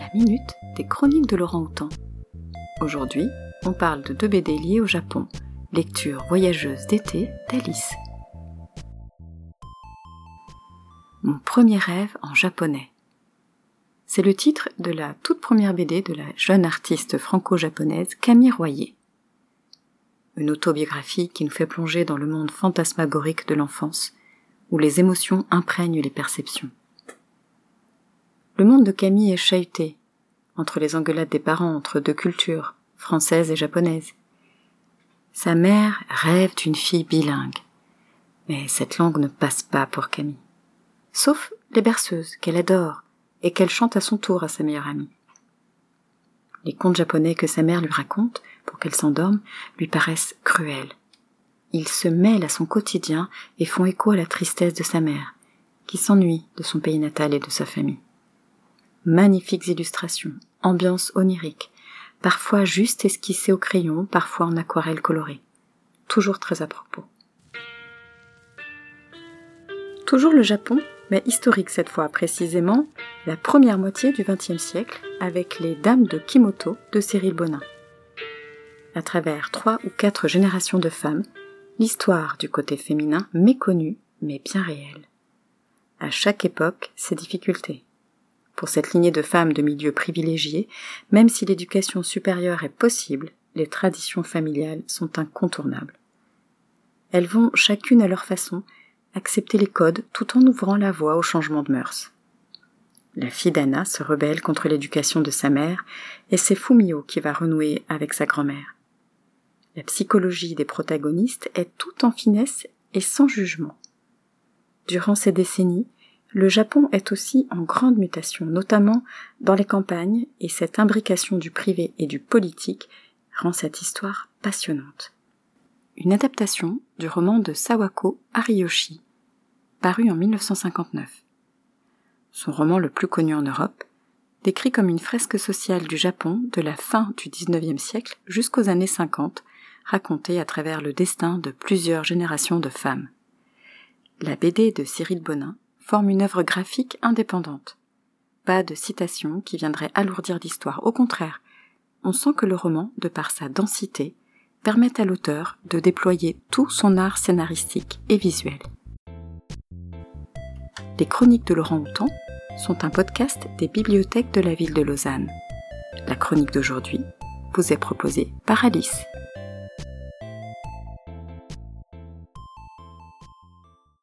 la minute des chroniques de Laurent Houtan. Aujourd'hui, on parle de deux BD liés au Japon, lecture voyageuse d'été d'Alice. Mon premier rêve en japonais. C'est le titre de la toute première BD de la jeune artiste franco-japonaise Camille Royer. Une autobiographie qui nous fait plonger dans le monde fantasmagorique de l'enfance, où les émotions imprègnent les perceptions. Le monde de Camille est chahuté, entre les engueulades des parents entre deux cultures, française et japonaise. Sa mère rêve d'une fille bilingue, mais cette langue ne passe pas pour Camille. Sauf les berceuses, qu'elle adore, et qu'elle chante à son tour à sa meilleure amie. Les contes japonais que sa mère lui raconte, pour qu'elle s'endorme, lui paraissent cruels. Ils se mêlent à son quotidien et font écho à la tristesse de sa mère, qui s'ennuie de son pays natal et de sa famille magnifiques illustrations, ambiance onirique, parfois juste esquissées au crayon, parfois en aquarelle colorée. Toujours très à propos. Toujours le Japon, mais historique cette fois, précisément la première moitié du XXe siècle, avec les Dames de Kimoto de Cyril Bonin. À travers trois ou quatre générations de femmes, l'histoire du côté féminin méconnu mais bien réel. À chaque époque, ses difficultés, pour cette lignée de femmes de milieux privilégiés, même si l'éducation supérieure est possible, les traditions familiales sont incontournables. Elles vont, chacune à leur façon, accepter les codes tout en ouvrant la voie au changement de mœurs. La fille d'Anna se rebelle contre l'éducation de sa mère et c'est Fumio qui va renouer avec sa grand-mère. La psychologie des protagonistes est tout en finesse et sans jugement. Durant ces décennies, le Japon est aussi en grande mutation, notamment dans les campagnes, et cette imbrication du privé et du politique rend cette histoire passionnante. Une adaptation du roman de Sawako Ariyoshi, paru en 1959. Son roman le plus connu en Europe, décrit comme une fresque sociale du Japon de la fin du XIXe siècle jusqu'aux années 50, racontée à travers le destin de plusieurs générations de femmes. La BD de Cyril Bonin forme une œuvre graphique indépendante. Pas de citation qui viendrait alourdir l'histoire, au contraire, on sent que le roman, de par sa densité, permet à l'auteur de déployer tout son art scénaristique et visuel. Les Chroniques de Laurent Houtan sont un podcast des bibliothèques de la ville de Lausanne. La chronique d'aujourd'hui vous est proposée par Alice.